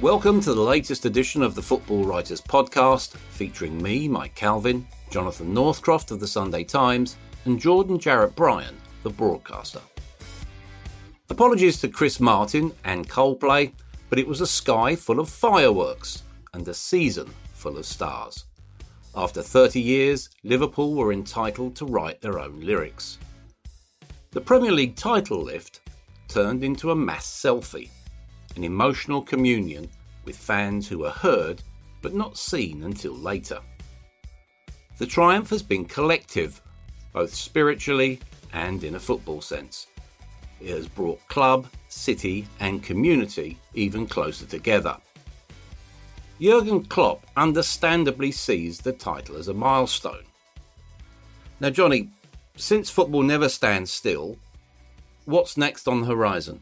Welcome to the latest edition of the Football Writers Podcast, featuring me, Mike Calvin, Jonathan Northcroft of the Sunday Times, and Jordan Jarrett Bryan, the broadcaster. Apologies to Chris Martin and Coldplay, but it was a sky full of fireworks and a season full of stars. After 30 years, Liverpool were entitled to write their own lyrics. The Premier League title lift turned into a mass selfie, an emotional communion with fans who are heard but not seen until later. The triumph has been collective both spiritually and in a football sense. It has brought club, city, and community even closer together. Jurgen Klopp understandably sees the title as a milestone. Now, Johnny, since football never stands still, what's next on the horizon?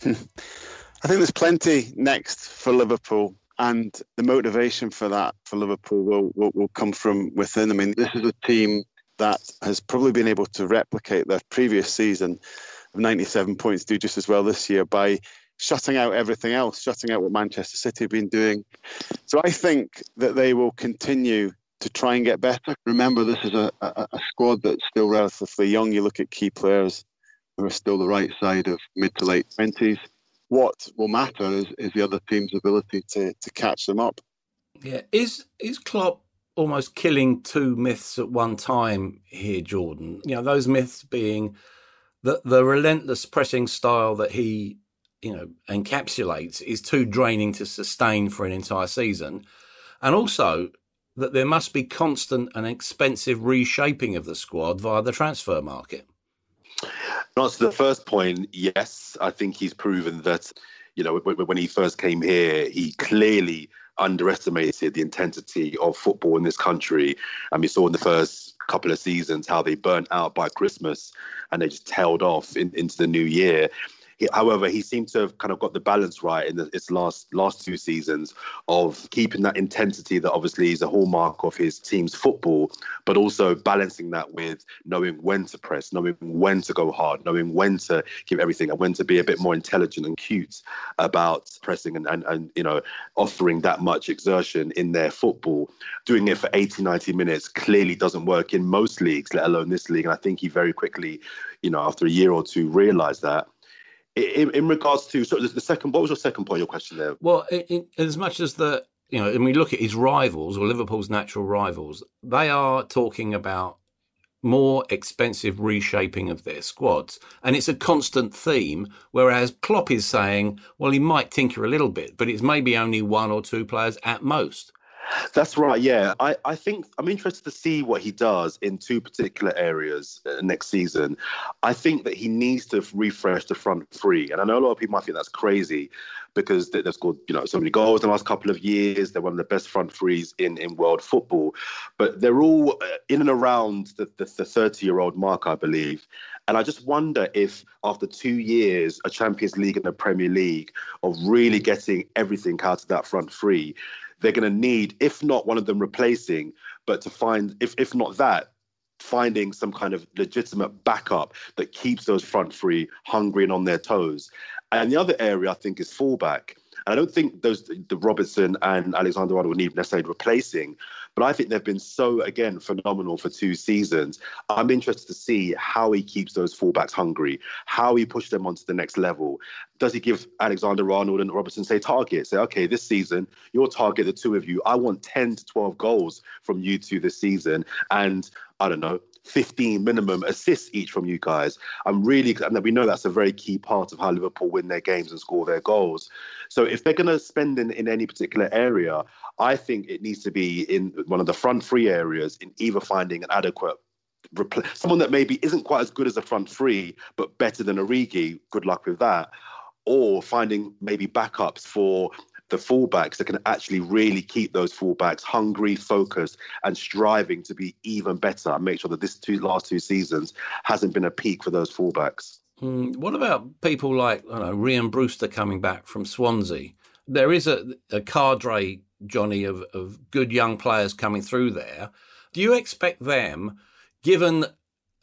I think there's plenty next for Liverpool, and the motivation for that for Liverpool will, will, will come from within. I mean, this is a team that has probably been able to replicate their previous season of 97 points, do just as well this year by shutting out everything else, shutting out what Manchester City have been doing. So I think that they will continue to try and get better. Remember, this is a, a, a squad that's still relatively young. You look at key players who are still the right side of mid to late 20s. What will matter is, is the other team's ability to, to catch them up. Yeah, is is Klopp almost killing two myths at one time here, Jordan. You know, those myths being that the relentless pressing style that he, you know, encapsulates is too draining to sustain for an entire season. And also that there must be constant and expensive reshaping of the squad via the transfer market. Not to the first point, yes, I think he's proven that, you know, when he first came here, he clearly underestimated the intensity of football in this country. And we saw in the first couple of seasons how they burnt out by Christmas and they just tailed off in, into the new year. He, however, he seemed to have kind of got the balance right in the, its last last two seasons of keeping that intensity that obviously is a hallmark of his team's football, but also balancing that with knowing when to press, knowing when to go hard, knowing when to give everything, and when to be a bit more intelligent and cute about pressing and, and, and you know offering that much exertion in their football. Doing it for 80, 90 minutes clearly doesn't work in most leagues, let alone this league. And I think he very quickly, you know, after a year or two, realised that in, in regards to so the second, what was your second point? Your question there. Well, in, in, as much as the you know, and we look at his rivals or Liverpool's natural rivals, they are talking about more expensive reshaping of their squads. And it's a constant theme, whereas Klopp is saying, well, he might tinker a little bit, but it's maybe only one or two players at most. That's right. Yeah, I, I think I'm interested to see what he does in two particular areas uh, next season. I think that he needs to refresh the front three, and I know a lot of people might think that's crazy because they've scored you know so many goals in the last couple of years. They're one of the best front threes in in world football, but they're all uh, in and around the the 30 year old mark, I believe. And I just wonder if after two years, a Champions League and a Premier League of really getting everything out of that front three, they're going to need, if not one of them replacing, but to find, if, if not that, finding some kind of legitimate backup that keeps those front three hungry and on their toes. And the other area I think is fullback. And I don't think those the Robertson and Alexander Arnold need necessarily replacing, but I think they've been so, again, phenomenal for two seasons. I'm interested to see how he keeps those fullbacks hungry, how he pushes them onto the next level. Does he give Alexander Arnold and Robertson, say, target? Say, okay, this season, your target, the two of you, I want 10 to 12 goals from you two this season. And I don't know, 15 minimum assists each from you guys. I'm really, and we know that's a very key part of how Liverpool win their games and score their goals. So if they're going to spend in, in any particular area, I think it needs to be in one of the front three areas in either finding an adequate someone that maybe isn't quite as good as a front three, but better than Origi. Good luck with that. Or finding maybe backups for the fullbacks that can actually really keep those fullbacks hungry, focused, and striving to be even better and make sure that this two last two seasons hasn't been a peak for those fullbacks. Mm, what about people like I know, Rhian Brewster coming back from Swansea? There is a, a cadre, Johnny, of, of good young players coming through there. Do you expect them, given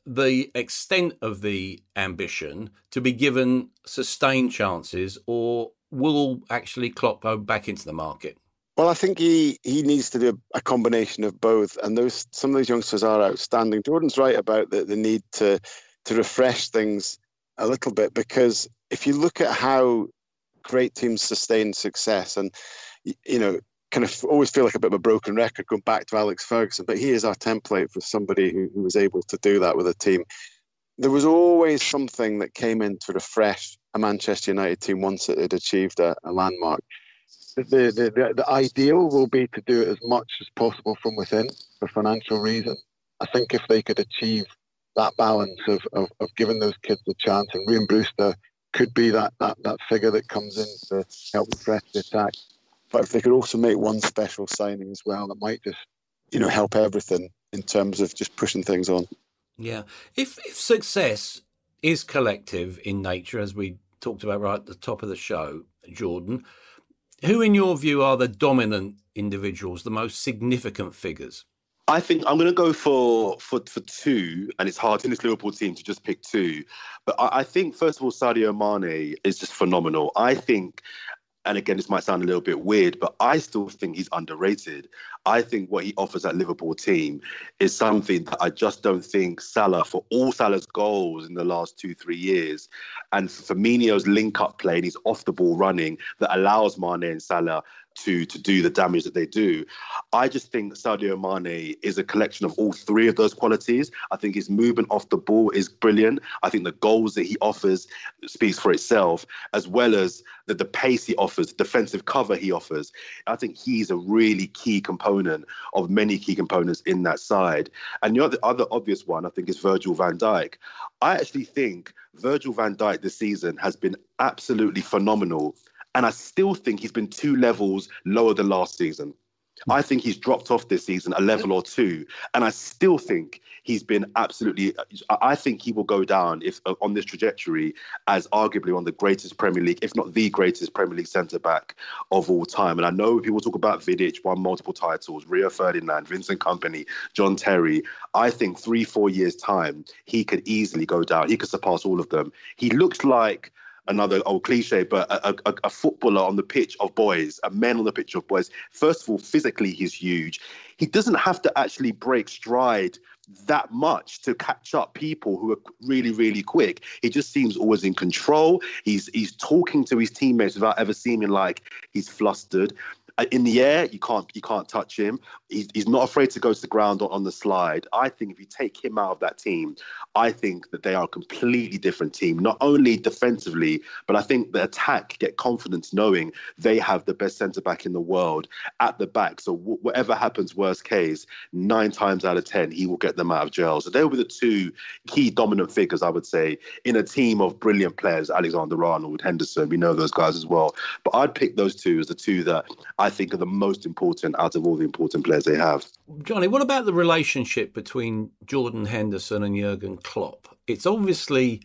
the extent of the ambition, to be given sustained chances, or will actually Klopp go back into the market? Well, I think he he needs to do a combination of both, and those some of those youngsters are outstanding. Jordan's right about the, the need to to refresh things a little bit because if you look at how great teams sustain success, and you know, kind of always feel like a bit of a broken record going back to Alex Ferguson, but he is our template for somebody who, who was able to do that with a team. There was always something that came in to refresh a Manchester United team once it had achieved a, a landmark. The, the, the, the, ideal will be to do it as much as possible from within for financial reasons. I think if they could achieve that balance of, of, of giving those kids a chance, and Rhian Brewster could be that, that, that figure that comes in to help refresh the attack. But if they could also make one special signing as well, that might just, you know, help everything in terms of just pushing things on. Yeah. If if success is collective in nature, as we talked about right at the top of the show, Jordan. Who, in your view, are the dominant individuals, the most significant figures? I think I'm going to go for for for two, and it's hard in this Liverpool team to just pick two. But I, I think first of all, Sadio Mane is just phenomenal. I think and again, this might sound a little bit weird, but I still think he's underrated. I think what he offers that Liverpool team is something that I just don't think Salah, for all Salah's goals in the last two, three years, and Firmino's link up play and he's off the ball running that allows Mane and Salah to to do the damage that they do. I just think Sadio Mane is a collection of all three of those qualities. I think his movement off the ball is brilliant. I think the goals that he offers speaks for itself, as well as the, the pace he offers, defensive cover he offers. I think he's a really key component of many key components in that side. And the other, other obvious one, I think, is Virgil van Dijk. I actually think Virgil van Dijk this season has been absolutely phenomenal and I still think he's been two levels lower than last season. I think he's dropped off this season a level or two, and I still think he's been absolutely. I think he will go down if uh, on this trajectory as arguably one of the greatest Premier League, if not the greatest Premier League centre back of all time. And I know people talk about Vidic, won multiple titles, Rio Ferdinand, Vincent Kompany, John Terry. I think three, four years time, he could easily go down. He could surpass all of them. He looks like another old cliche, but a, a, a, footballer on the pitch of boys, a man on the pitch of boys. First of all, physically, he's huge. He doesn't have to actually break stride that much to catch up people who are really, really quick. He just seems always in control. He's he's talking to his teammates without ever seeming like he's flustered. Uh, in the air, you can't you can't touch him. He's, he's not afraid to go to the ground on, on the slide. I think if you take him out of that team, I think that they are a completely different team. Not only defensively, but I think the attack get confidence knowing they have the best centre back in the world at the back. So w- whatever happens, worst case, nine times out of ten, he will get them out of jail. So they be the two key dominant figures, I would say, in a team of brilliant players. Alexander Arnold, Henderson, we know those guys as well. But I'd pick those two as the two that I think are the most important out of all the important players they have. Johnny, what about the relationship between Jordan Henderson and Jurgen Klopp? It's obviously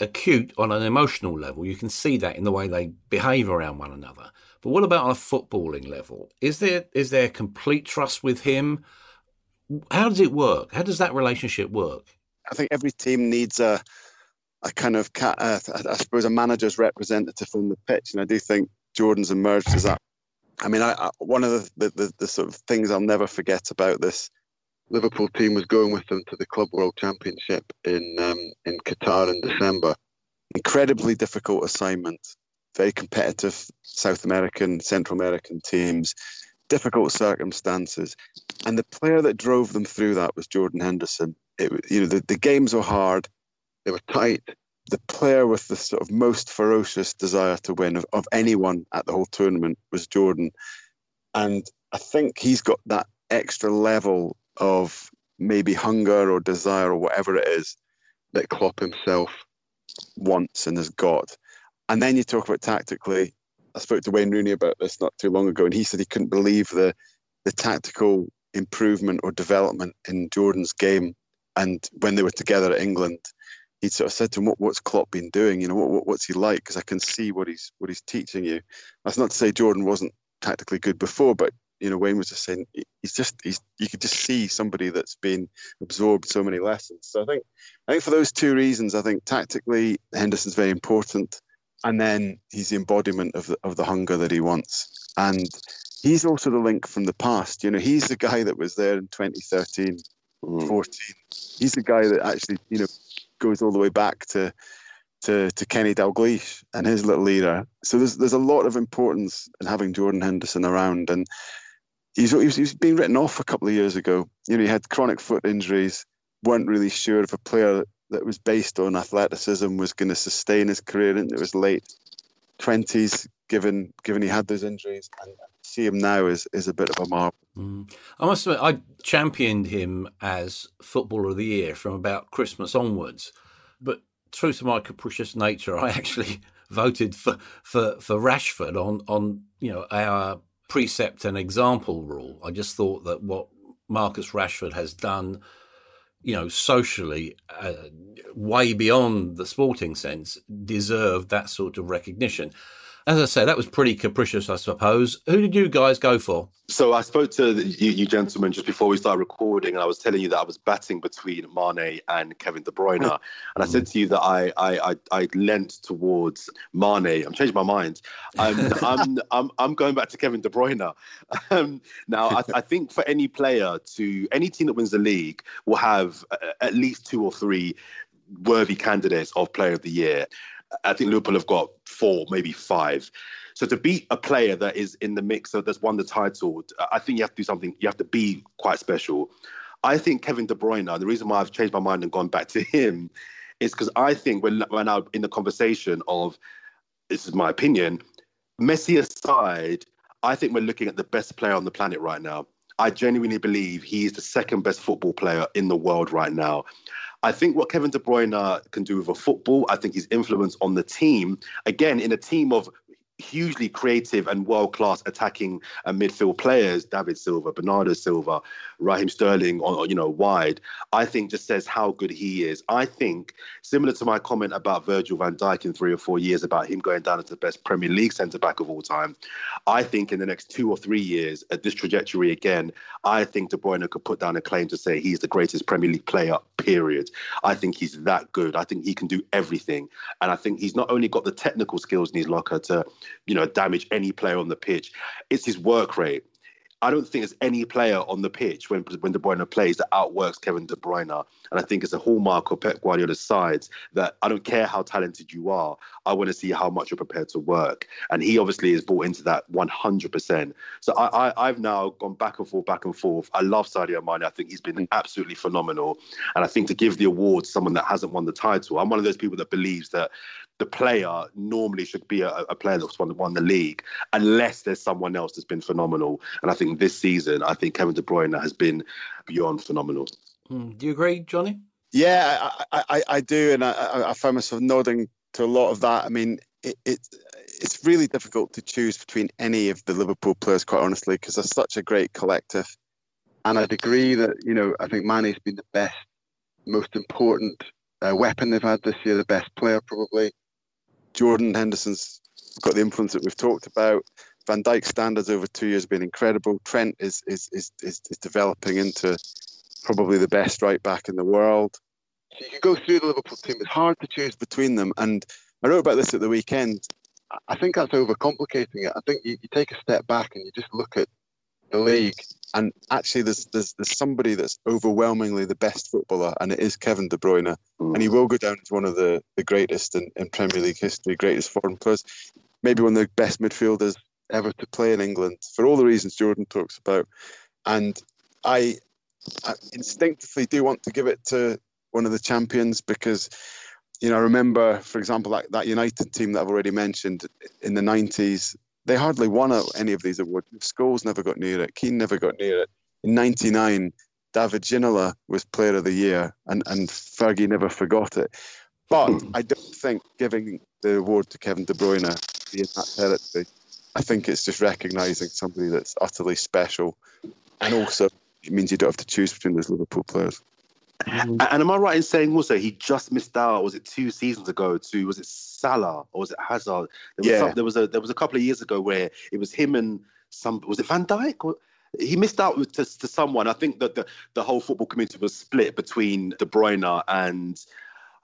acute on an emotional level. You can see that in the way they behave around one another. But what about on a footballing level? Is there is there complete trust with him? How does it work? How does that relationship work? I think every team needs a a kind of, uh, I suppose, a manager's representative on the pitch, and I do think Jordan's emerged as that I mean, I, I, one of the, the, the, the, sort of things I'll never forget about this Liverpool team was going with them to the Club World Championship in um, in Qatar in December. Incredibly difficult assignment, very competitive South American, Central American teams, difficult circumstances, and the player that drove them through that was Jordan Henderson. It, you know, the, the games were hard, they were tight. The player with the sort of most ferocious desire to win of, of anyone at the whole tournament was Jordan, and I think he's got that extra level of maybe hunger or desire or whatever it is that Klopp himself wants and has got. And then you talk about tactically. I spoke to Wayne Rooney about this not too long ago, and he said he couldn't believe the the tactical improvement or development in Jordan's game. And when they were together at England, he sort of said to him, what, "What's Klopp been doing? You know, what, what what's he like? Because I can see what he's what he's teaching you." That's not to say Jordan wasn't tactically good before, but you know, Wayne was just saying he's just he's you could just see somebody that's been absorbed so many lessons. So I think I think for those two reasons, I think tactically Henderson's very important, and then he's the embodiment of the of the hunger that he wants, and he's also the link from the past. You know, he's the guy that was there in 2013, mm. 14. He's the guy that actually you know goes all the way back to to, to Kenny Dalglish and his little era. So there's there's a lot of importance in having Jordan Henderson around, and he's, he's, he's been written off a couple of years ago. You know, he had chronic foot injuries, weren't really sure if a player that was based on athleticism was going to sustain his career into his late 20s, given given he had those injuries. And see him now is, is a bit of a marvel. Mm. I must admit, I championed him as Footballer of the Year from about Christmas onwards. But true to my capricious nature, I actually voted for, for, for Rashford on, on you know our precept and example rule. I just thought that what Marcus Rashford has done, you know, socially, uh, way beyond the sporting sense, deserved that sort of recognition as I say, that was pretty capricious, I suppose. Who did you guys go for? So I spoke to you, you, gentlemen just before we started recording, and I was telling you that I was batting between Mane and Kevin De Bruyne, and I said to you that I I I, I leant towards Mane. I'm changing my mind. I'm I'm, I'm, I'm going back to Kevin De Bruyne. Um, now I, I think for any player to any team that wins the league will have at least two or three worthy candidates of Player of the Year. I think Liverpool have got four, maybe five. So to beat a player that is in the mix that's won the title, I think you have to do something. You have to be quite special. I think Kevin De Bruyne. The reason why I've changed my mind and gone back to him is because I think when when I'm in the conversation of this is my opinion, Messi aside, I think we're looking at the best player on the planet right now. I genuinely believe he is the second best football player in the world right now. I think what Kevin De Bruyne can do with a football, I think his influence on the team, again, in a team of hugely creative and world class attacking and midfield players, David Silva, Bernardo Silva, Raheem Sterling, on, you know, wide, I think just says how good he is. I think, similar to my comment about Virgil van Dijk in three or four years about him going down as the best Premier League centre back of all time, I think in the next two or three years, at this trajectory again, I think De Bruyne could put down a claim to say he's the greatest Premier League player, period. I think he's that good. I think he can do everything. And I think he's not only got the technical skills in his locker to you know, damage any player on the pitch. It's his work rate. I don't think there's any player on the pitch when when De Bruyne plays that outworks Kevin De Bruyne. And I think it's a hallmark of Pep Guardiola's sides that I don't care how talented you are, I want to see how much you're prepared to work. And he obviously is bought into that 100%. So I, I, have now gone back and forth, back and forth. I love Sadio Mane. I think he's been mm. absolutely phenomenal. And I think to give the award to someone that hasn't won the title, I'm one of those people that believes that the player normally should be a, a player that's won, won the league, unless there's someone else that's been phenomenal. And I think this season, I think Kevin De Bruyne has been beyond phenomenal. Mm, do you agree, Johnny? Yeah, I, I, I do, and I, I find myself nodding to a lot of that. I mean, it, it it's really difficult to choose between any of the Liverpool players, quite honestly, because they're such a great collective. And I'd agree that you know I think Mane's been the best, most important uh, weapon they've had this year, the best player probably. Jordan Henderson's got the influence that we've talked about. Van Dijk's standards over two years have been incredible. Trent is is is is, is developing into probably the best right back in the world. So you can go through the Liverpool team. It's hard to choose between them. And I wrote about this at the weekend. I think that's overcomplicating it. I think you, you take a step back and you just look at the league, and actually, there's there's there's somebody that's overwhelmingly the best footballer, and it is Kevin De Bruyne, mm. and he will go down as one of the the greatest in, in Premier League history, greatest foreign players, maybe one of the best midfielders ever to play in England for all the reasons Jordan talks about, and I, I instinctively do want to give it to one of the champions because you know, I remember, for example, that, that United team that I've already mentioned in the 90s, they hardly won any of these awards. Scholes never got near it. Keane never got near it. In 99, David Ginola was player of the year, and, and Fergie never forgot it. But I don't think giving the award to Kevin De Bruyne that territory. I think it's just recognising somebody that's utterly special. And also, it means you don't have to choose between those Liverpool players. Mm. And am I right in saying also he just missed out? Was it two seasons ago to was it Salah or was it Hazard? There was yeah. Some, there was a there was a couple of years ago where it was him and some was it Van Dijk or he missed out to, to someone. I think that the, the whole football community was split between De Bruyne and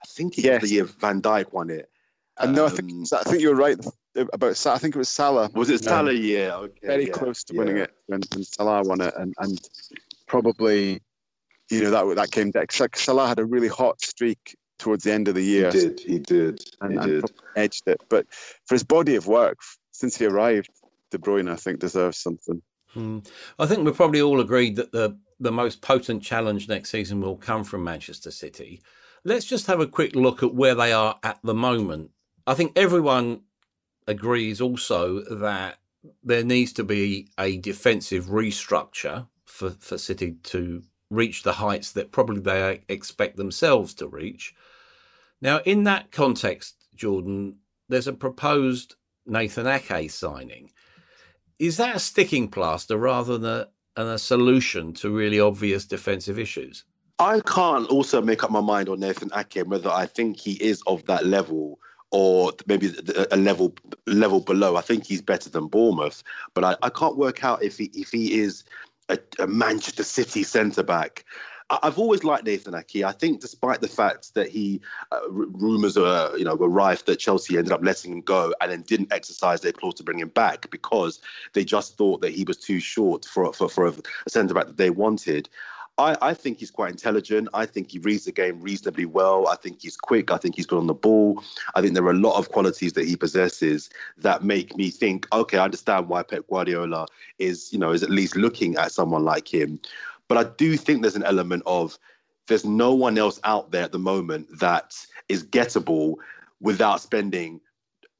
I think it yes. was the year Van Dijk won it. Um, no, I think um, I think you're right about. I think it was Salah. Was it Salah? Um, yeah, okay, very yeah, close to yeah. winning it when, when Salah won it, and and probably you know that that came down. Salah had a really hot streak towards the end of the year. He did. He did. And, he and did. edged it. But for his body of work since he arrived, De Bruyne I think deserves something. Hmm. I think we're probably all agreed that the the most potent challenge next season will come from Manchester City. Let's just have a quick look at where they are at the moment. I think everyone agrees also that there needs to be a defensive restructure for, for City to reach the heights that probably they expect themselves to reach. Now, in that context, Jordan, there's a proposed Nathan Ake signing. Is that a sticking plaster rather than a, a solution to really obvious defensive issues? I can't also make up my mind on Nathan Ake whether I think he is of that level or maybe a level level below. I think he's better than Bournemouth, but I, I can't work out if he if he is a, a Manchester City centre back. I've always liked Nathan Ake. I think, despite the fact that he uh, r- rumours are, you know, were rife that Chelsea ended up letting him go and then didn't exercise their clause to bring him back because they just thought that he was too short for for, for a centre back that they wanted. I, I, think he's quite intelligent. I think he reads the game reasonably well. I think he's quick. I think he's good on the ball. I think there are a lot of qualities that he possesses that make me think, okay, I understand why Pep Guardiola is, you know, is at least looking at someone like him. But I do think there's an element of there's no one else out there at the moment that is gettable without spending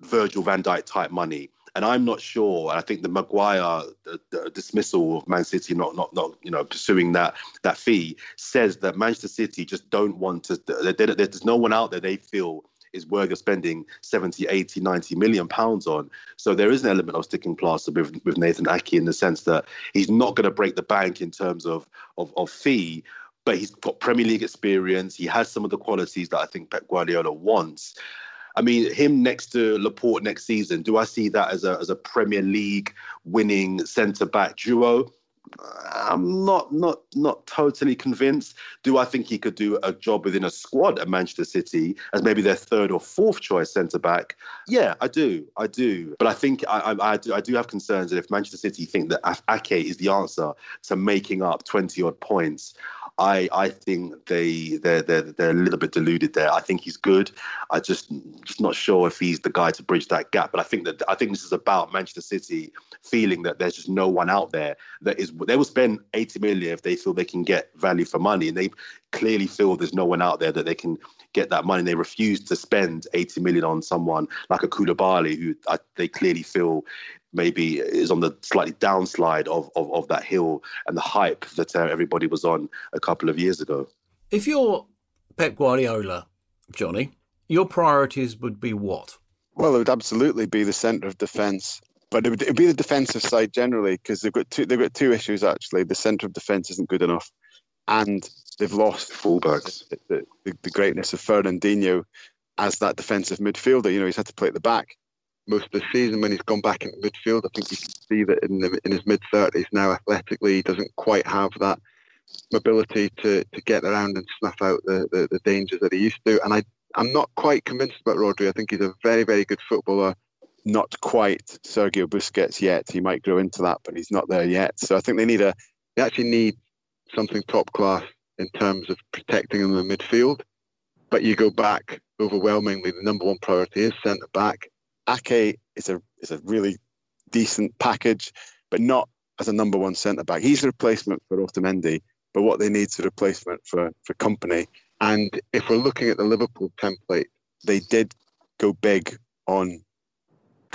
Virgil van Dijk type money. And I'm not sure. I think the Maguire the, the dismissal of Man City not not not you know pursuing that that fee says that Manchester City just don't want to. They, they, there's no one out there they feel is worthy of spending 70, 80, 90 million pounds on. So there is an element of sticking plaster with, with Nathan Ake in the sense that he's not going to break the bank in terms of, of, of fee, but he's got Premier League experience. He has some of the qualities that I think Pep Guardiola wants. I mean, him next to Laporte next season, do I see that as a as a Premier League winning centre back duo? I'm not not not totally convinced. Do I think he could do a job within a squad at Manchester City as maybe their third or fourth choice centre back? Yeah, I do, I do. But I think I, I, I, do I do have concerns that if Manchester City think that Ake is the answer to making up 20 odd points, I I think they they're, they're they're a little bit deluded there. I think he's good. I just just not sure if he's the guy to bridge that gap. But I think that I think this is about Manchester City feeling that there's just no one out there that is. They will spend 80 million if they feel they can get value for money, and they clearly feel there's no one out there that they can get that money. They refuse to spend 80 million on someone like a Koulibaly, who I, they clearly feel maybe is on the slightly downslide of, of, of that hill and the hype that uh, everybody was on a couple of years ago. If you're Pep Guardiola, Johnny, your priorities would be what? Well, it would absolutely be the centre of defence, but it would, it would be the defensive side generally because they've got two. They've got two issues actually. The centre of defence isn't good enough, and they've lost fullbacks. The, the, the greatness of Fernandinho as that defensive midfielder. You know, he's had to play at the back most of the season when he's gone back into midfield. I think you can see that in the, in his mid thirties now, athletically, he doesn't quite have that mobility to, to get around and snuff out the, the, the dangers that he used to. And I I'm not quite convinced about Rodri. I think he's a very very good footballer, not quite Sergio Busquets yet. He might grow into that, but he's not there yet. So I think they need a they actually need something top class in terms of protecting them in the midfield. But you go back overwhelmingly, the number one priority is centre back. Ake is a is a really decent package, but not as a number one centre back. He's a replacement for Otamendi, but what they need is a replacement for for Kompany. And if we're looking at the Liverpool template, they did go big on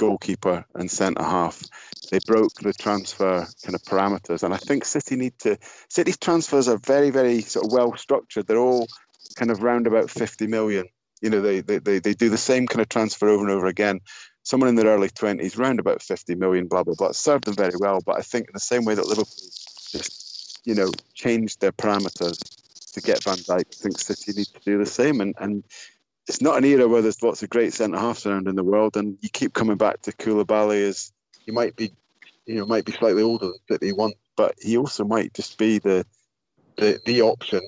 goalkeeper and centre half. They broke the transfer kind of parameters, and I think City need to. City's transfers are very, very sort of well structured. They're all kind of round about 50 million. You know, they, they, they, they do the same kind of transfer over and over again. Someone in their early 20s, round about 50 million, blah, blah, blah. It served them very well. But I think in the same way that Liverpool just, you know, changed their parameters to get Van Dijk, I think City need to do the same. And, and it's not an era where there's lots of great centre halves around in the world, and you keep coming back to Koulibaly as he might be, you know, might be slightly older than City want, but he also might just be the the, the option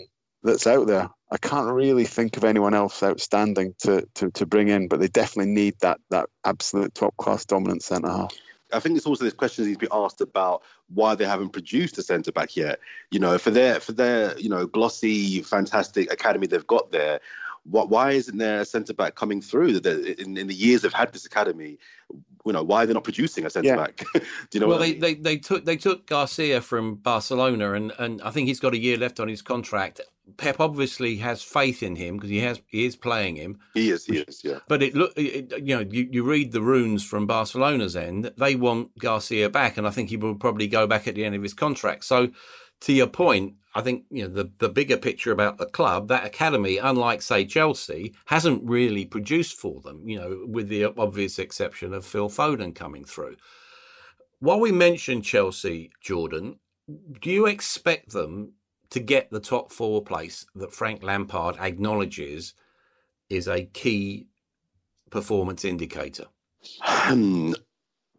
that's out there. I can't really think of anyone else outstanding to, to, to bring in, but they definitely need that that absolute top class dominant centre half. I think it's also this question needs to be asked about why they haven't produced a centre back yet. You know, for their for their you know glossy, fantastic academy they've got there. What, why isn't there a centre back coming through? That in, in the years they've had this academy, you know, why are they not producing a centre yeah. back? Do you know? Well, they, I mean? they they took they took Garcia from Barcelona, and and I think he's got a year left on his contract. Pep obviously has faith in him because he has he is playing him. He is, he is, yeah. But it look, you know, you, you read the runes from Barcelona's end. They want Garcia back, and I think he will probably go back at the end of his contract. So, to your point, I think you know the the bigger picture about the club. That academy, unlike say Chelsea, hasn't really produced for them. You know, with the obvious exception of Phil Foden coming through. While we mentioned Chelsea, Jordan, do you expect them to get the top four place that Frank Lampard acknowledges is a key performance indicator? Um,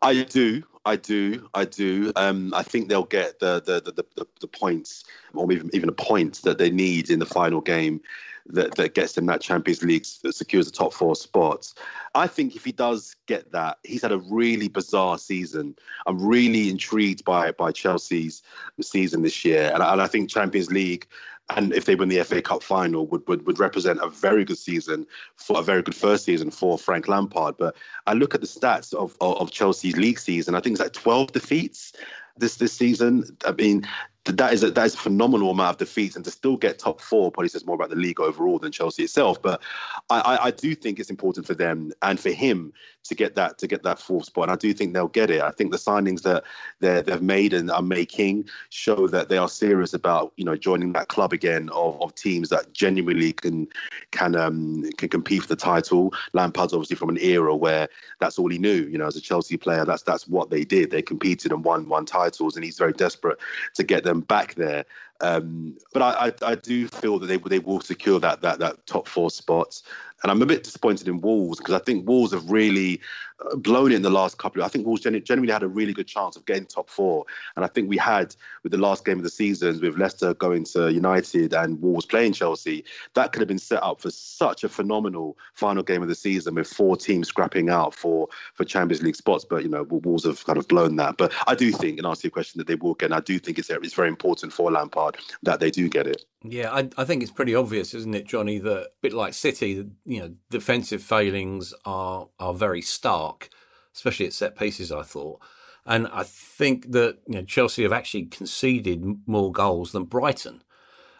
I do. I do, I do. Um, I think they'll get the the, the the, the points, or even even a point that they need in the final game that, that gets them that Champions League that secures the top four spots. I think if he does get that, he's had a really bizarre season. I'm really intrigued by by Chelsea's season this year, and, and I think Champions League and if they win the FA Cup final, would, would would represent a very good season for a very good first season for Frank Lampard. But I look at the stats of, of, of Chelsea's league season. I think it's like 12 defeats this this season. I mean, that is a, that is a phenomenal amount of defeats, and to still get top four probably says more about the league overall than Chelsea itself. But I, I, I, do think it's important for them and for him to get that to get that fourth spot. And I do think they'll get it. I think the signings that they've made and are making show that they are serious about you know joining that club again of, of teams that genuinely can can um, can compete for the title. Lampard's obviously from an era where that's all he knew. You know, as a Chelsea player, that's that's what they did. They competed and won won titles, and he's very desperate to get them them back there. Um, but I, I, I, do feel that they they will secure that that that top four spots. And I'm a bit disappointed in Wolves because I think Wolves have really uh, blown it in the last couple of. I think Wolves generally had a really good chance of getting top four, and I think we had with the last game of the season with Leicester going to United and Wolves playing Chelsea. That could have been set up for such a phenomenal final game of the season with four teams scrapping out for for Champions League spots. But you know, Wolves have kind of blown that. But I do think, and answer your question, that they will get. And I do think it's it's very important for Lampard that they do get it. Yeah, I, I think it's pretty obvious, isn't it, Johnny? That a bit like City, you know, defensive failings are are very stark, especially at set pieces. I thought, and I think that you know Chelsea have actually conceded more goals than Brighton.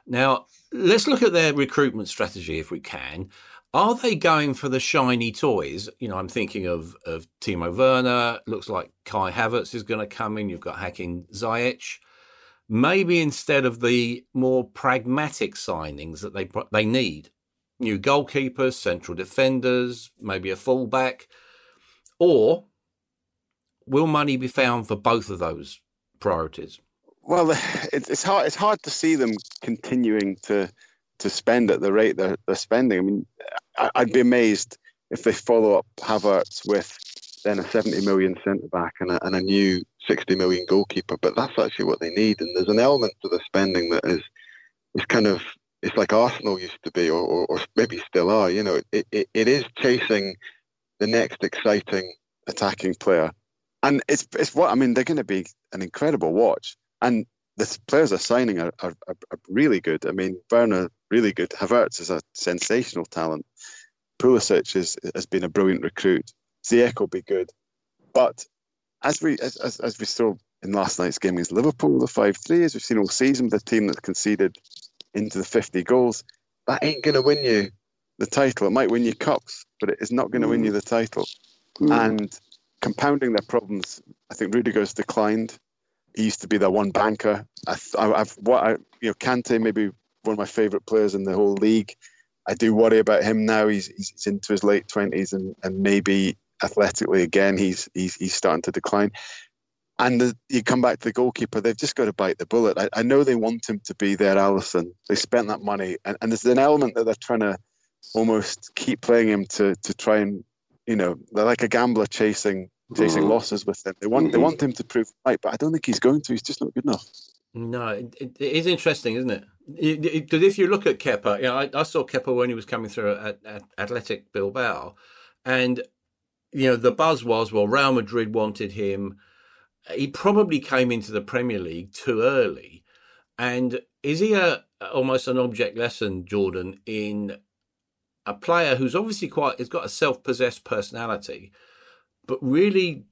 Now, let's look at their recruitment strategy if we can. Are they going for the shiny toys? You know, I'm thinking of of Timo Werner. Looks like Kai Havertz is going to come in. You've got Hakim Ziyech maybe instead of the more pragmatic signings that they they need, new goalkeepers, central defenders, maybe a fullback, or will money be found for both of those priorities? Well, it's hard. It's hard to see them continuing to to spend at the rate they're, they're spending. I mean, I'd be amazed if they follow up Havertz with then a 70 million centre back and a, and a new 60 million goalkeeper. But that's actually what they need. And there's an element to the spending that is is kind of it's like Arsenal used to be, or, or, or maybe still are. You know, it, it, it is chasing the next exciting attacking player. And it's it's what I mean. They're going to be an incredible watch, and the players are signing are, are, are really good. I mean, Werner really good. Havertz is a sensational talent. Pulisic is, has been a brilliant recruit. Ziyech will be good, but as we as, as, as we saw in last night's game against Liverpool, the five three, as we've seen all season, the team that's conceded into the fifty goals, that ain't going to win you the title. It might win you cups, but it is not going to mm. win you the title. Mm. And compounding their problems, I think Rudiger's declined. He used to be their one banker. I, have what I, you know, Kante maybe one of my favourite players in the whole league. I do worry about him now. He's he's into his late twenties, and and maybe athletically again he's he's he's starting to decline. And the, you come back to the goalkeeper, they've just got to bite the bullet. I, I know they want him to be there, Alisson. They spent that money, and, and there's an element that they're trying to almost keep playing him to to try and you know they're like a gambler chasing chasing mm-hmm. losses with him. They want mm-hmm. they want him to prove right, but I don't think he's going to. He's just not good enough. No, it, it is interesting, isn't it? Because if you look at Kepa, you know, I, I, saw Kepa when he was coming through at, at Athletic Bilbao, and you know the buzz was well, Real Madrid wanted him. He probably came into the Premier League too early, and is he a almost an object lesson, Jordan, in a player who's obviously quite has got a self-possessed personality, but really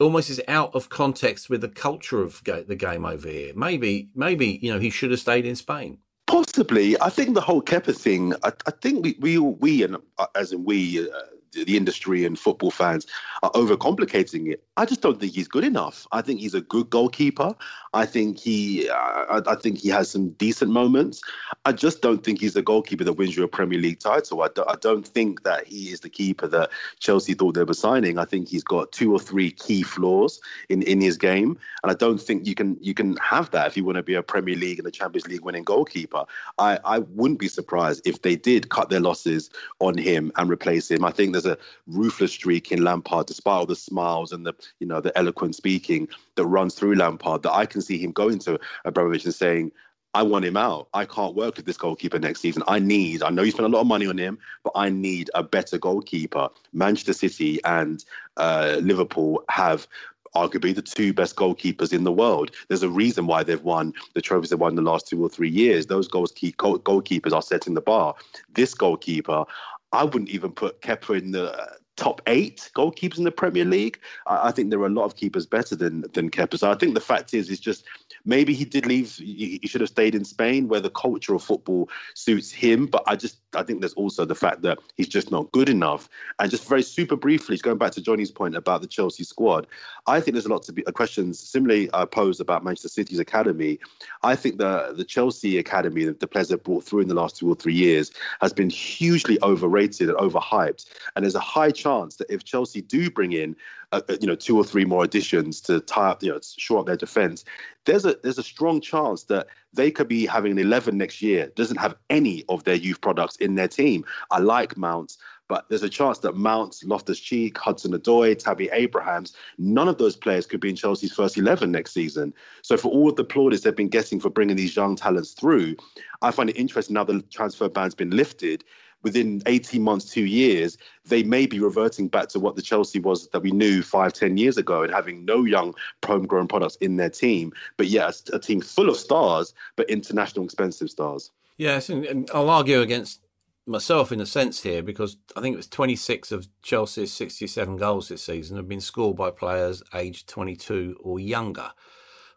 almost is out of context with the culture of the game over here. Maybe, maybe you know he should have stayed in Spain. Possibly, I think the whole Kepa thing. I, I think we we we and uh, as in we uh, the industry and football fans are overcomplicating it. I just don't think he's good enough. I think he's a good goalkeeper. I think he, uh, I, think he has some decent moments. I just don't think he's a goalkeeper that wins you a Premier League title. I, do, I don't think that he is the keeper that Chelsea thought they were signing. I think he's got two or three key flaws in, in his game, and I don't think you can you can have that if you want to be a Premier League and a Champions League winning goalkeeper. I, I wouldn't be surprised if they did cut their losses on him and replace him. I think there's a ruthless streak in Lampard, despite all the smiles and the you know the eloquent speaking that runs through Lampard. That I can see him going to Abramovich and saying, I want him out. I can't work with this goalkeeper next season. I need, I know you spent a lot of money on him, but I need a better goalkeeper. Manchester City and uh, Liverpool have arguably the two best goalkeepers in the world. There's a reason why they've won the trophies they've won in the last two or three years. Those goals keep, goal, goalkeepers are setting the bar. This goalkeeper, I wouldn't even put Kepa in the uh, top eight goalkeepers in the Premier League. I, I, think there are a lot of keepers better than than Kepa. So I think the fact is, is just maybe he did leave. He, he, should have stayed in Spain, where the culture of football suits him. But I just I think there's also the fact that he's just not good enough. And just very super briefly, going back to Johnny's point about the Chelsea squad, I think there's a lot to be uh, questions similarly uh, posed about Manchester City's academy. I think the the Chelsea academy, the, the players they've brought through in the last two or three years, has been hugely overrated and overhyped. And there's a high chance that if Chelsea do bring in uh, uh, you know two or three more additions to tie up, you know, shore up their defense. There's a there's a strong chance that they could be having an 11 next year. Doesn't have any of their youth products in their team. I like Mounts, but there's a chance that Mounts, Loftus Cheek, Hudson Odoi, Tammy Abrahams, none of those players could be in Chelsea's first 11 next season. So for all of the plaudits they've been getting for bringing these young talents through, I find it interesting now the transfer ban's been lifted within 18 months, two years, they may be reverting back to what the Chelsea was that we knew five, ten years ago and having no young homegrown products in their team. But yes, a team full of stars, but international expensive stars. Yes, and I'll argue against myself in a sense here because I think it was 26 of Chelsea's 67 goals this season have been scored by players aged 22 or younger.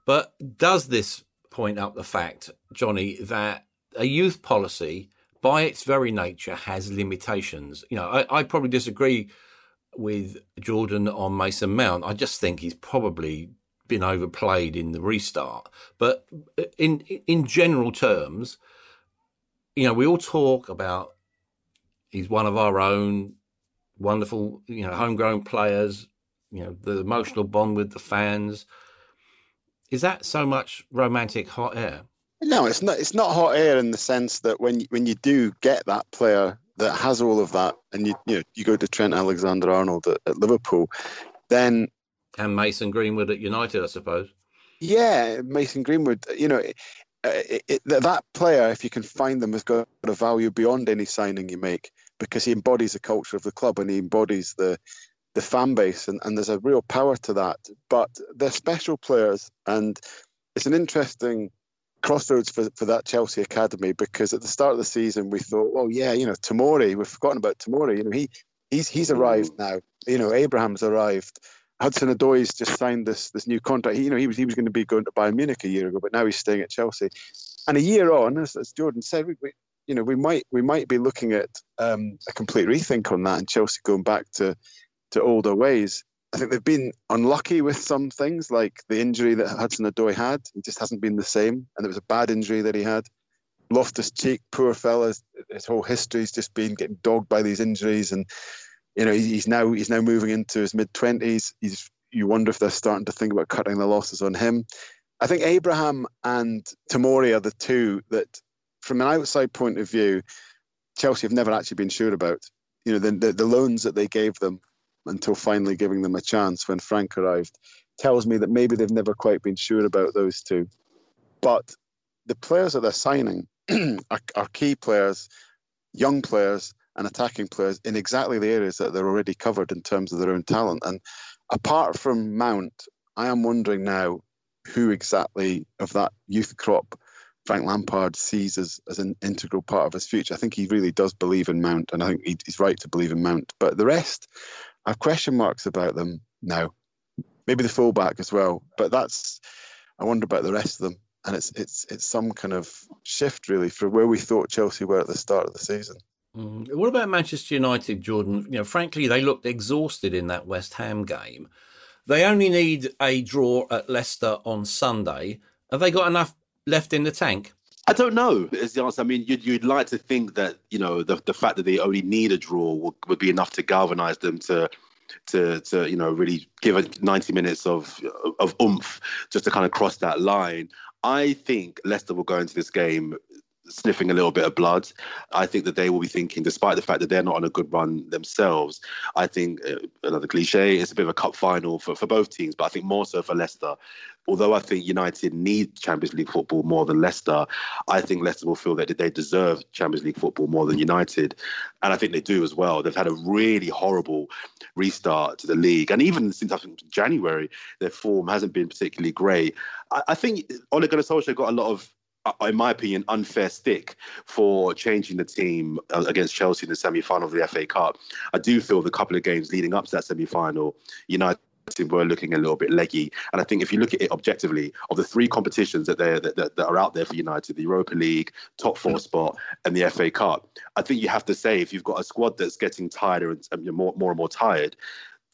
But does this point up the fact, Johnny, that a youth policy by its very nature has limitations. You know, I, I probably disagree with Jordan on Mason Mount. I just think he's probably been overplayed in the restart. But uh, in in general terms, you know, we all talk about he's one of our own wonderful, you know, homegrown players, you know, the emotional bond with the fans. Is that so much romantic hot air? No, it's not. It's not hot air in the sense that when when you do get that player that has all of that, and you you know you go to Trent Alexander-Arnold at, at Liverpool, then and Mason Greenwood at United, I suppose. Yeah, Mason Greenwood. You know, Uh, it, it, it, that player, if you can find them, has got a value beyond any signing you make because he embodies the culture of the club and he embodies the the fan base, and, and there's a real power to that. But they're special players, and it's an interesting crossroads for, for that Chelsea academy because at the start of the season we thought, well, yeah, you know, Tomori, we've forgotten about Tomori. You know, he he's he's arrived mm. now. You know, Abraham's arrived. Hudson Odoi's just signed this this new contract. He, you know, he was he was going to be going to Bayern Munich a year ago, but now he's staying at Chelsea. And a year on, as, as Jordan said, we, we, you know we might we might be looking at um, a complete rethink on that, and Chelsea going back to to older ways. I think they've been unlucky with some things, like the injury that Hudson Odoi had. He just hasn't been the same, and it was a bad injury that he had. Loftus Cheek, poor fella, his whole history's just been getting dogged by these injuries, and you know he's now he's now moving into his mid twenties. He's you wonder if they're starting to think about cutting the losses on him. I think Abraham and Tomori are the two that, from an outside point of view, Chelsea have never actually been sure about. You know, the, the, the loans that they gave them until finally giving them a chance when Frank arrived tells me that maybe they've never quite been sure about those two. But the players that they're signing are, are key players, young players, and attacking players in exactly the areas that they're already covered in terms of their own talent. And apart from Mount, I am wondering now who exactly of that youth crop Frank Lampard sees as, as an integral part of his future. I think he really does believe in Mount, and I think he's right to believe in Mount. But the rest, I have question marks about them now. Maybe the fullback as well, but that's I wonder about the rest of them. And it's it's it's some kind of shift really for where we thought Chelsea were at the start of the season. Mm. What about Manchester United, Jordan? You know, frankly, they looked exhausted in that West Ham game. They only need a draw at Leicester on Sunday. Have they got enough left in the tank? I don't know. Is the answer? I mean, you'd, you'd like to think that you know the the fact that they only need a draw would, would be enough to galvanise them to to to you know really give it 90 minutes of of oomph just to kind of cross that line. I think Leicester will go into this game sniffing a little bit of blood. I think that they will be thinking, despite the fact that they're not on a good run themselves, I think uh, another cliche, it's a bit of a cup final for, for both teams, but I think more so for Leicester. Although I think United need Champions League football more than Leicester, I think Leicester will feel that they deserve Champions League football more than United. And I think they do as well. They've had a really horrible restart to the league. And even since I think January, their form hasn't been particularly great. I, I think Ole Gunnar Solskjaer got a lot of in my opinion, unfair stick for changing the team uh, against Chelsea in the semi-final of the FA Cup. I do feel the couple of games leading up to that semi-final, United were looking a little bit leggy. And I think if you look at it objectively, of the three competitions that, that, that, that are out there for United, the Europa League, top four spot, and the FA Cup, I think you have to say if you've got a squad that's getting tired and, and more, more and more tired,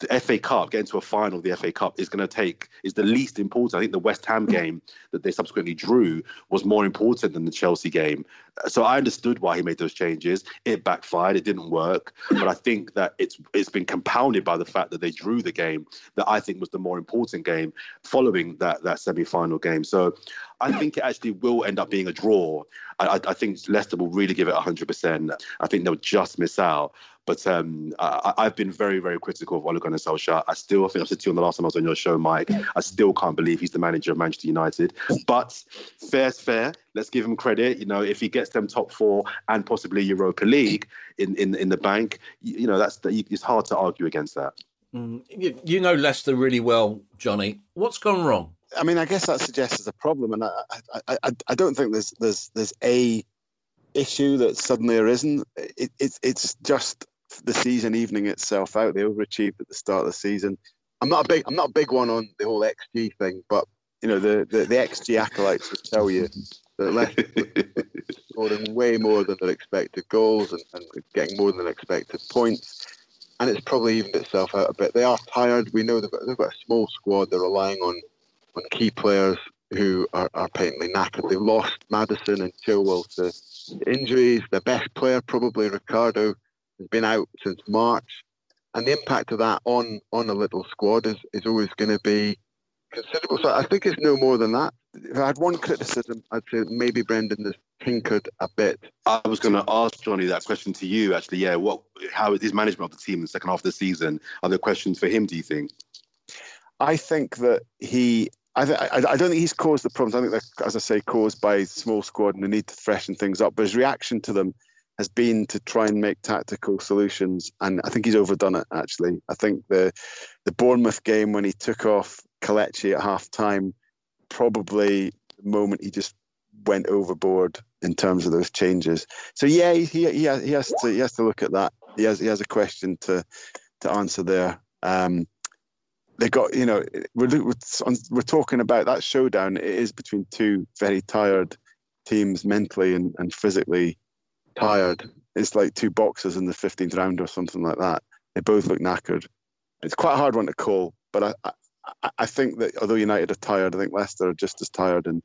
the FA Cup, getting to a final of the FA Cup is going to take is the least important. I think the West Ham hmm. game that they subsequently drew was more important than the Chelsea game. So I understood why he made those changes. It backfired. It didn't work. But I think that it's it's been compounded by the fact that they drew the game that I think was the more important game following that that semi final game. So I think it actually will end up being a draw. I, I think Leicester will really give it 100%. I think they'll just miss out. But um, I, have been very, very critical of Ole Gunnar Solskjaer. I still, I think I said to you on the last time I was on your show, Mike, I still can't believe he's the manager of Manchester United. But fair's fair. Let's give him credit. You know, if he gets them top four and possibly Europa League in, in, in the bank, you, you know, that's it's hard to argue against that. Mm, you, you know Leicester really well, Johnny. What's gone wrong? I mean, I guess that suggests there's a problem, and I, I, I, I don't think there's there's there's a issue that's suddenly arisen. It, it, it's just the season evening itself out. They overachieved at the start of the season. I'm not a big I'm not a big one on the whole XG thing, but you know the the, the XG acolytes would tell you that Leicester scoring way more than their expected goals and, and getting more than expected points. And it's probably evened itself out a bit. They are tired. We know they've got, they've got a small squad. They're relying on on key players who are, are patently knackered. They've lost Maddison and Chilwell to injuries. Their best player, probably Ricardo, has been out since March. And the impact of that on, on a little squad is, is always going to be considerable. So I think it's no more than that. If I had one criticism, I'd say maybe Brendan has tinkered a bit. I was going to ask Johnny that question to you, actually. Yeah, what? How is his management of the team in the second half of the season? Are there questions for him? Do you think? I think that he I, th- I, I, don't think he's caused the problems. I think they're, as I say, caused by small squad and the need to freshen things up. But his reaction to them has been to try and make tactical solutions, and I think he's overdone it. Actually, I think the the Bournemouth game when he took off Kelechi at half time, probably the moment he just went overboard in terms of those changes. So yeah, he he, he, has, to he has to look at that. He has he has a question to to answer there. Um, they got you know we're we're talking about that showdown. It is between two very tired teams, mentally and, and physically tired. It's like two boxers in the 15th round or something like that. They both look knackered. It's quite a hard one to call, but I, I, think that although United are tired, I think Leicester are just as tired and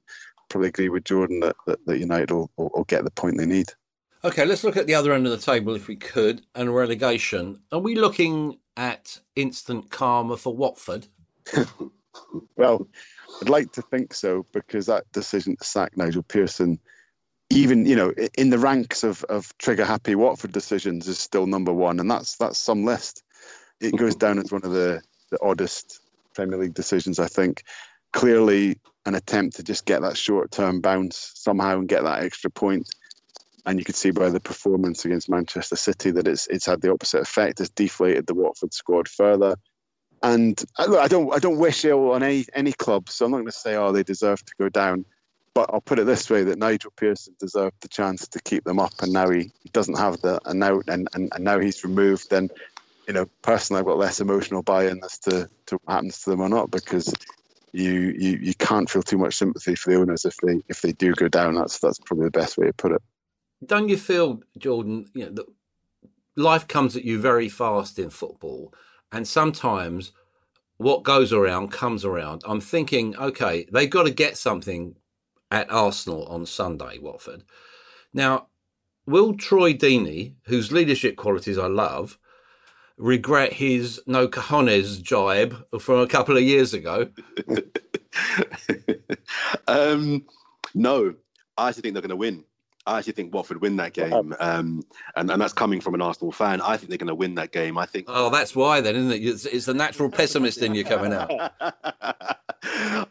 probably agree with Jordan that, that, that United will, will, will get the point they need. Okay, let's look at the other end of the table if we could, and relegation. Are we looking at instant karma for Watford? well, I'd like to think so because that decision to sack Nigel Pearson, even you know, in the ranks of, of trigger happy Watford decisions, is still number one, and that's that's some list. It goes down as one of the, the oddest Premier League decisions, I think. Clearly, an attempt to just get that short term bounce somehow and get that extra point. And you could see by the performance against Manchester City that it's it's had the opposite effect. It's deflated the Watford squad further. And look, I don't I don't wish ill on any any club, so I'm not going to say oh they deserve to go down. But I'll put it this way: that Nigel Pearson deserved the chance to keep them up, and now he, he doesn't have that, and now and, and, and now he's removed. Then, you know, personally, I've got less emotional buy-in as to, to what happens to them or not because you, you you can't feel too much sympathy for the owners if they if they do go down. That's that's probably the best way to put it. Don't you feel, Jordan? You know, that life comes at you very fast in football, and sometimes what goes around comes around. I'm thinking, okay, they've got to get something at Arsenal on Sunday, Watford. Now, will Troy Deeney, whose leadership qualities I love, regret his no cojones jibe from a couple of years ago? um, no, I actually think they're going to win. I actually think Watford win that game, um, and and that's coming from an Arsenal fan. I think they're going to win that game. I think. Oh, that's why then, isn't it? It's, it's the natural pessimist in you coming out.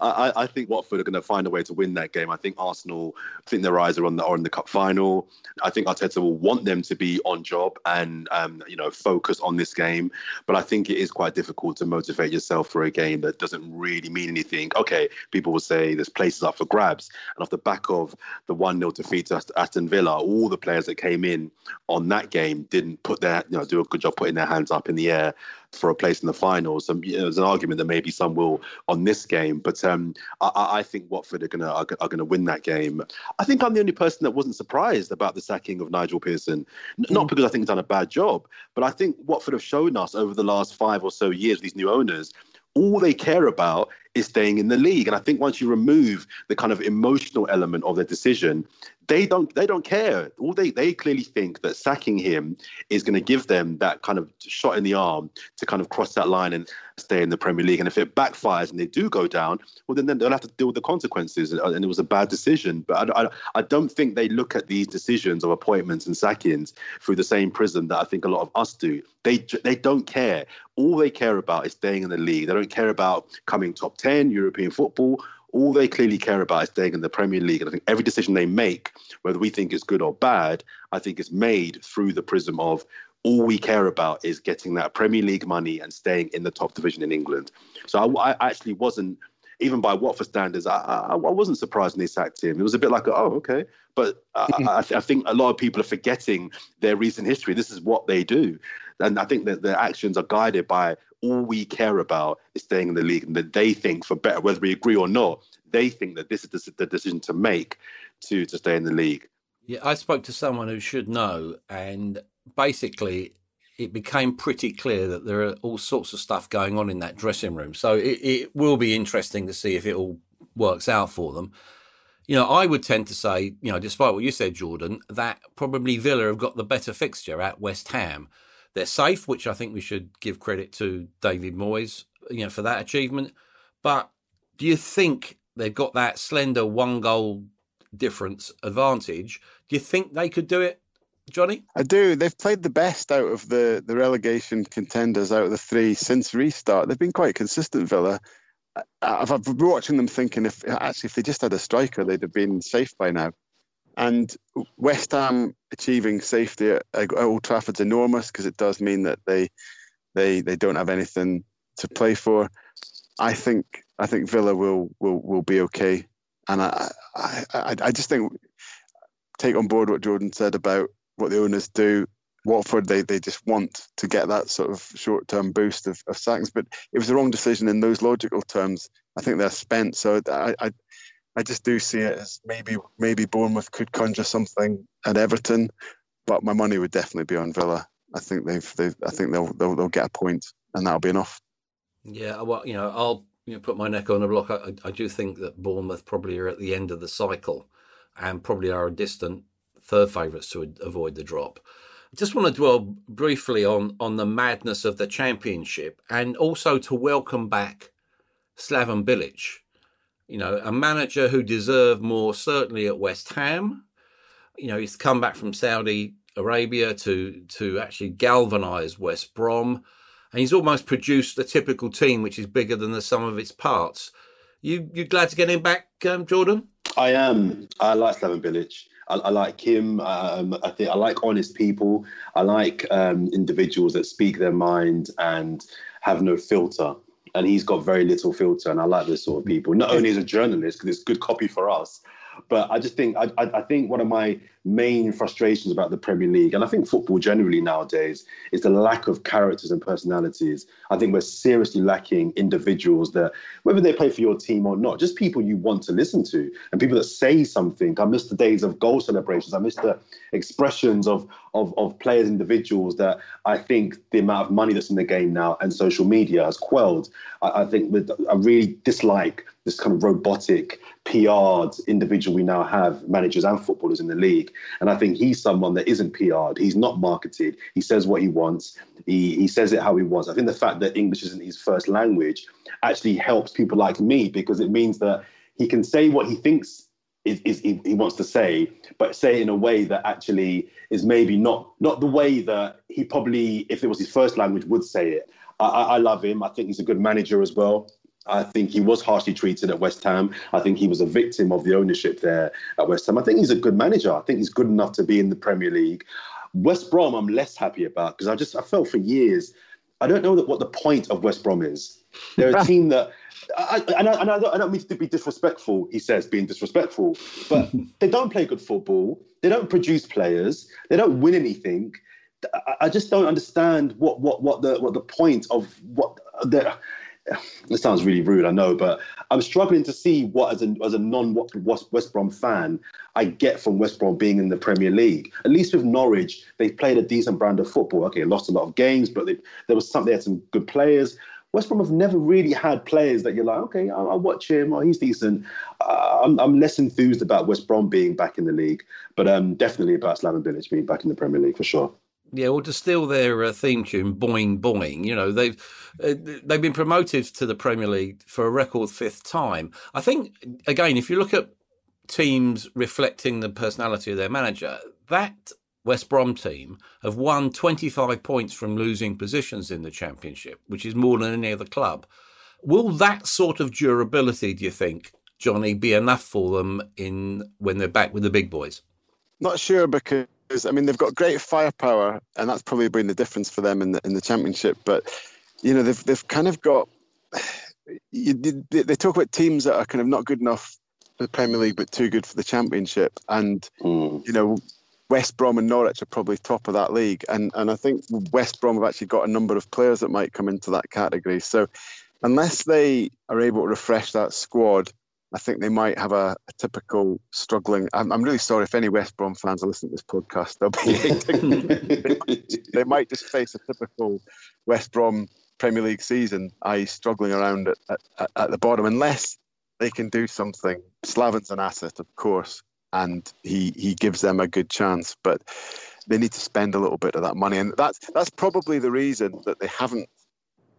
I, I, think Watford are going to find a way to win that game. I think Arsenal, I think their eyes are on the are on the cup final. I think Arteta will want them to be on job and um, you know focus on this game. But I think it is quite difficult to motivate yourself for a game that doesn't really mean anything. Okay, people will say there's places up for grabs, and off the back of the one 0 defeat to Aston Villa, all the players that came in on that game didn't put their you know do a good job putting their hands up in the air for a place in the finals. And you know, there's an argument that maybe some will on this game, but um, I, I, think Watford are gonna are, are, gonna win that game. I think I'm the only person that wasn't surprised about the sacking of Nigel Pearson, mm. not because I think he's done a bad job, but I think Watford have shown us over the last five or so years, these new owners, all they care about is staying in the league. And I think once you remove the kind of emotional element of their decision, they don't they don't care. All they they clearly think that sacking him is going to give them that kind of shot in the arm to kind of cross that line and stay in the Premier League. And if it backfires and they do go down, well then, then they'll have to deal with the consequences. Uh, and it was a bad decision. But I, I, I don't think they look at these decisions of appointments and sackings through the same prism that I think a lot of us do. They they don't care. All they care about is staying in the league. They don't care about coming top ten European football all they clearly care about is staying in the Premier League. And I think every decision they make, whether we think it's good or bad, I think is made through the prism of all we care about is getting that Premier League money and staying in the top division in England. So I, I actually wasn't, even by Watford standards, I, I, I, wasn't surprised when they sacked him. It was a bit like, oh, okay. But I, I, mm-hmm. I think a lot of people are forgetting their recent history. This is what they do. And I think that their actions are guided by all we care about is staying in the league and that they think for better whether we agree or not they think that this is the decision to make to to stay in the league. Yeah i spoke to someone who should know and basically it became pretty clear that there are all sorts of stuff going on in that dressing room. So it, it will be interesting to see if it all works out for them. You know, I would tend to say, you know, despite what you said, Jordan, that probably Villa have got the better fixture at West Ham. They're safe, which I think we should give credit to David Moyes, you know, for that achievement. But do you think they've got that slender one goal difference advantage? Do you think they could do it, Johnny? I do. They've played the best out of the, the relegation contenders out of the three since restart. They've been quite consistent, Villa. I've, I've been watching them thinking if actually if they just had a striker, they'd have been safe by now. And West Ham achieving safety at, at Old Trafford's enormous because it does mean that they they they don't have anything to play for. I think I think Villa will will will be okay, and I I, I, just think take on board what Jordan said about what the owners do. Watford, they, they just want to get that sort of short term boost of, of sackings, but it was the wrong decision in those logical terms. I think they're spent. So I, I, I just do see it as maybe maybe Bournemouth could conjure something at Everton, but my money would definitely be on Villa. I think they've, they've I think they'll, they'll they'll get a point, and that'll be enough. Yeah, well, you know, I'll you know, put my neck on the block. I, I do think that Bournemouth probably are at the end of the cycle, and probably are a distant third favourites to avoid the drop. I just want to dwell briefly on on the madness of the championship, and also to welcome back Slaven Bilic you know, a manager who deserved more certainly at West Ham. You know, he's come back from Saudi Arabia to to actually galvanise West Brom, and he's almost produced a typical team which is bigger than the sum of its parts. You you glad to get him back, um, Jordan? I am. I like Slaven Bilic. I, I, like him. Um, I think I like honest people. I like um, individuals that speak their mind and have no filter and he's got very little filter. And I like this sort of people. Not only as a journalist, because it's good copy for us, but I just think I, I, think one of my main frustrations about the Premier League, and I think football generally nowadays, is the lack of characters and personalities. I think we're seriously lacking individuals that, whether they play for your team or not, just people you want to listen to and people that say something. I miss the days of goal celebrations. I miss the expressions of of, of players, individuals that I think the amount of money that's in the game now and social media has quelled. I, I think with, I really dislike this kind of robotic, PR'd individual we now have, managers and footballers in the league. And I think he's someone that isn't PR'd. He's not marketed. He says what he wants. He, he says it how he wants. I think the fact that English isn't his first language actually helps people like me because it means that he can say what he thinks is, is he, he, wants to say, but say it in a way that actually is maybe not not the way that he probably, if it was his first language, would say it. I, I love him. I think he's a good manager as well. I think he was harshly treated at West Ham. I think he was a victim of the ownership there at West Ham. I think he's a good manager. I think he's good enough to be in the Premier League. West Brom, I'm less happy about because I just I felt for years. I don't know that what the point of West Brom is. They're a team that, I, and, I, and I, don't, I don't mean to be disrespectful. He says being disrespectful, but they don't play good football. They don't produce players. They don't win anything. I, I just don't understand what what what the what the point of what the this sounds really rude, I know, but I'm struggling to see what, as a, as a non West Brom fan, I get from West Brom being in the Premier League. At least with Norwich, they played a decent brand of football. Okay, lost a lot of games, but they, there was some, they had some good players. West Brom have never really had players that you're like, okay, I'll, I'll watch him. Oh, he's decent. Uh, I'm, I'm, less enthused about West Brom being back in the league, but um, definitely about Slaven Bilic being back in the Premier League for sure. Yeah, well, to steal their uh, theme tune, "Boing Boing," you know they've uh, they've been promoted to the Premier League for a record fifth time. I think again, if you look at teams reflecting the personality of their manager, that West Brom team have won 25 points from losing positions in the Championship, which is more than any other club. Will that sort of durability, do you think, Johnny, be enough for them in when they're back with the big boys? Not sure because I mean they've got great firepower, and that's probably been the difference for them in the in the championship. But you know they've they've kind of got. You, they talk about teams that are kind of not good enough for the Premier League, but too good for the Championship. And mm. you know, West Brom and Norwich are probably top of that league, and and I think West Brom have actually got a number of players that might come into that category. So unless they are able to refresh that squad I think they might have a, a typical struggling. I'm, I'm, really sorry if any West Brom fans are listening to this podcast. They'll be they, might, they might just face a typical West Brom Premier League season, i.e., struggling around at, at, at the bottom, unless they can do something. Slaven's an asset, of course, and he he gives them a good chance, but they need to spend a little bit of that money, and that's that's probably the reason that they haven't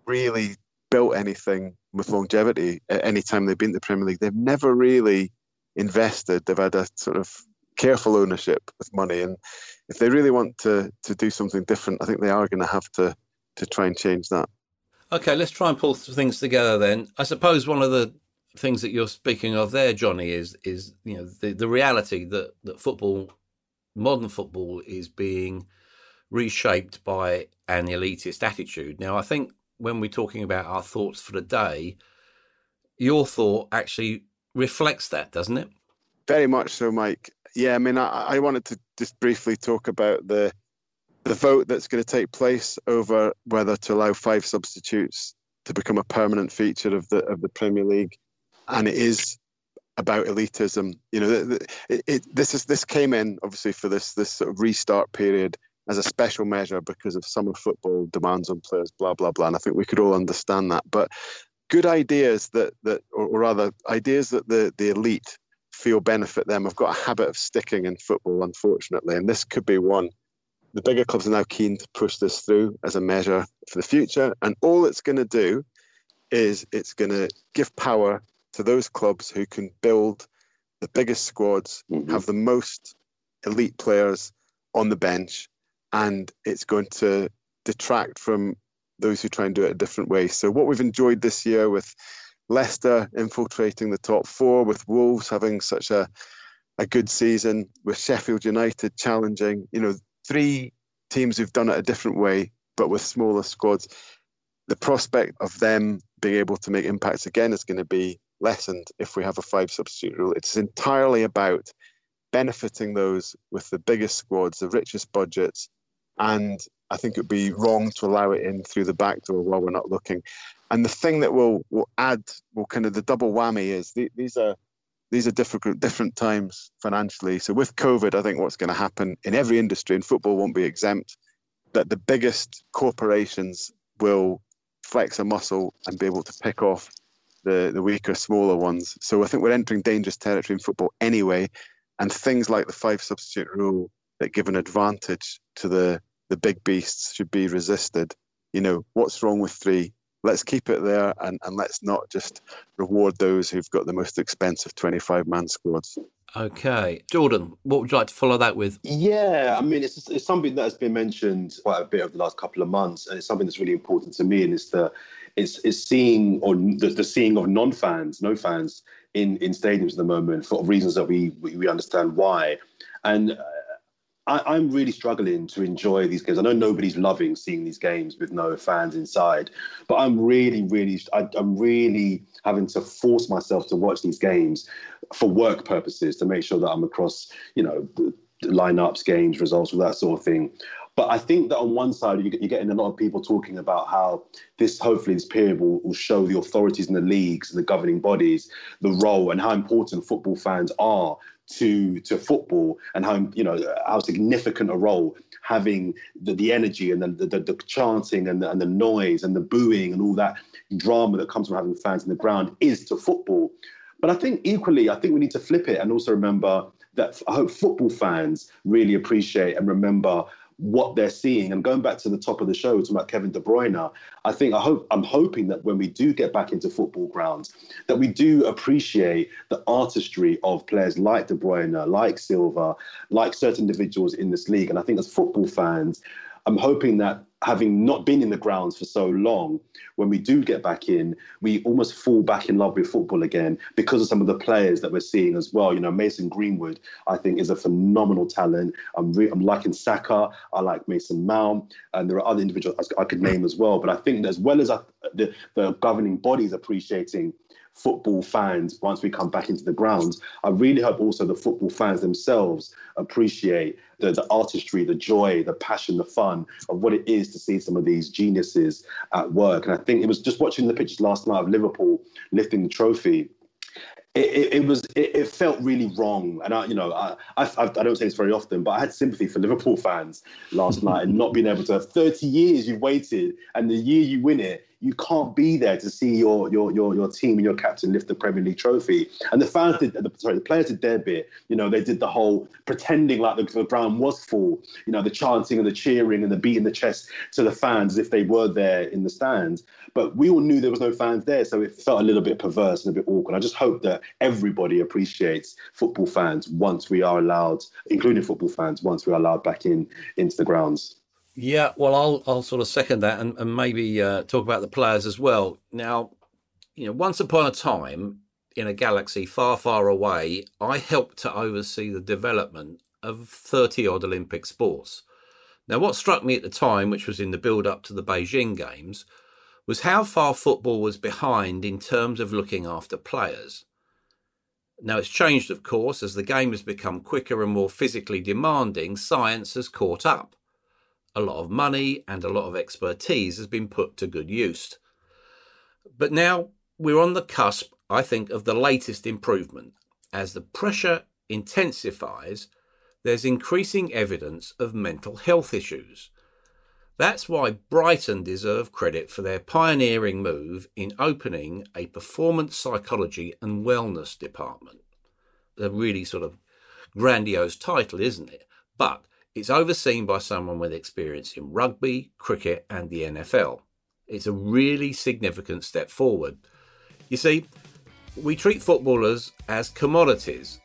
really built anything with longevity at any time they've been to the Premier League. They've never really invested. They've had a sort of careful ownership with money, and if they really want to to do something different, I think they are going to have to to try and change that. Okay, let's try and pull things together then. I suppose one of the things that you're speaking of there, Johnny, is is you know the, the reality that that football, modern football, is being reshaped by an elitist attitude. Now, I think when we're talking about our thoughts for the day, your thought actually reflects that, doesn't it? Very much so, Mike. Yeah, I mean, I, I wanted to just briefly talk about the the vote that's going to take place over whether to allow five substitutes to become a permanent feature of the of the Premier League, and it is about elitism. You know, it, it, this is this came in obviously for this this sort of restart period as a special measure because of summer football demands on players, blah blah blah. And I think we could all understand that. But good ideas that that, or, or rather, ideas that the the elite feel benefit them I've got a habit of sticking in football, unfortunately, and this could be one the bigger clubs are now keen to push this through as a measure for the future. And all it's going to do is it's going to give power to those clubs who can build the biggest squads, mm-hmm. have the most elite players on the bench, and it's going to detract from those who try and do it a different way. So, what we've enjoyed this year with Leicester infiltrating the top four, with Wolves having such a a good season, with Sheffield United challenging, you know, three teams who've done it a different way, but with smaller squads, the prospect of them being able to make impacts again is going to be lessened if we have a five substitute rule. It's entirely about benefiting those with the biggest squads, the richest budgets, and I think it would be wrong to allow it in through the back door while we're not looking. And the thing that will will add, will kind of the double whammy is the, these are these are difficult, different times financially. So with COVID, I think what's going to happen in every industry, and football won't be exempt, that the biggest corporations will flex a muscle and be able to pick off the, the weaker, smaller ones. So I think we're entering dangerous territory in football anyway. And things like the five substitute rule that give an advantage to the, the big beasts should be resisted. You know, what's wrong with three? let's keep it there and, and let's not just reward those who've got the most expensive 25 man squads. Okay. Jordan, what would you like to follow that with? Yeah, I mean, it's, it's something that has been mentioned quite a bit over the last couple of months, and it's something that's really important to me, and it's the it's, it's seeing or the, the seeing of non-fans, no fans in, in stadiums at the moment for reasons that we, we, we understand why. And uh, I, am really struggling to enjoy these games. I know nobody's loving seeing these games with no fans inside, but I'm really, really, I, I'm really having to force myself to watch these games for work purposes to make sure that I'm across, you know, lineups, games, results, all that sort of thing. But I think that on one side, you're getting a lot of people talking about how this, hopefully, this period will, will show the authorities in the leagues and the governing bodies the role and how important football fans are to to football and how you know how significant a role having the, the energy and the, the, the chanting and the, and the noise and the booing and all that drama that comes from having fans in the ground is to football. But I think equally, I think we need to flip it and also remember that I hope football fans really appreciate and remember what they're seeing. And going back to the top of the show, talking about Kevin De Bruyne, I think I hope I'm hoping that when we do get back into football grounds, that we do appreciate the artistry of players like De Bruyne, like Silva, like certain individuals in this league. And I think as football fans, I'm hoping that having not been in the grounds for so long, when we do get back in, we almost fall back in love with football again because of some of the players that we're seeing as well. You know, Mason Greenwood, I think, is a phenomenal talent. I'm, re- I'm liking Saka. I like Mason Mount, and there are other individuals I could name as well. But I think as well as I, the, the governing bodies appreciating football fans once we come back into the grounds. I really hope also the football fans themselves appreciate the, the artistry, the joy, the passion, the fun of what it is to see some of these geniuses at work. And I think it was just watching the pictures last night of Liverpool lifting the trophy it, it, it, was it, it, felt really wrong and i you know I, I, I don't say this very often but i had sympathy for liverpool fans last night and not being able to 30 years you've waited and the year you win it you can't be there to see your your your your team and your captain lift the Premier League trophy. And the fans did, the, sorry, the players did their bit. You know, they did the whole pretending like the, the ground was full. You know, the chanting and the cheering and the beating the chest to the fans as if they were there in the stands. But we all knew there was no fans there, so it felt a little bit perverse and a bit awkward. I just hope that everybody appreciates football fans once we are allowed, including football fans, once we are allowed back in into the grounds. Yeah, well, I'll I'll sort of second that and, and maybe uh, talk about the players as well. Now, you know, once upon a time, in a galaxy far, far away, I helped to oversee the development of 30 odd Olympic sports. Now, what struck me at the time, which was in the build up to the Beijing Games, was how far football was behind in terms of looking after players. Now, it's changed, of course, as the game has become quicker and more physically demanding, science has caught up. A lot of money and a lot of expertise has been put to good use. But now we're on the cusp, I think, of the latest improvement. As the pressure intensifies, there's increasing evidence of mental health issues. That's why Brighton deserve credit for their pioneering move in opening a performance psychology and wellness department. A really sort of grandiose title, isn't it? But it's overseen by someone with experience in rugby, cricket, and the NFL. It's a really significant step forward. You see, we treat footballers as commodities,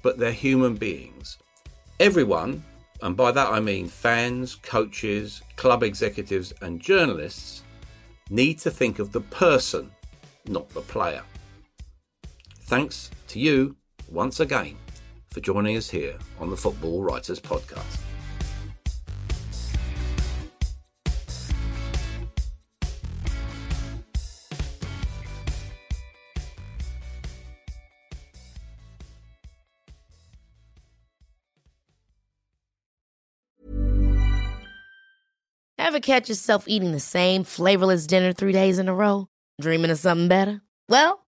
but they're human beings. Everyone, and by that I mean fans, coaches, club executives, and journalists, need to think of the person, not the player. Thanks to you once again for joining us here on the Football Writers Podcast. Ever catch yourself eating the same flavorless dinner three days in a row? Dreaming of something better? Well,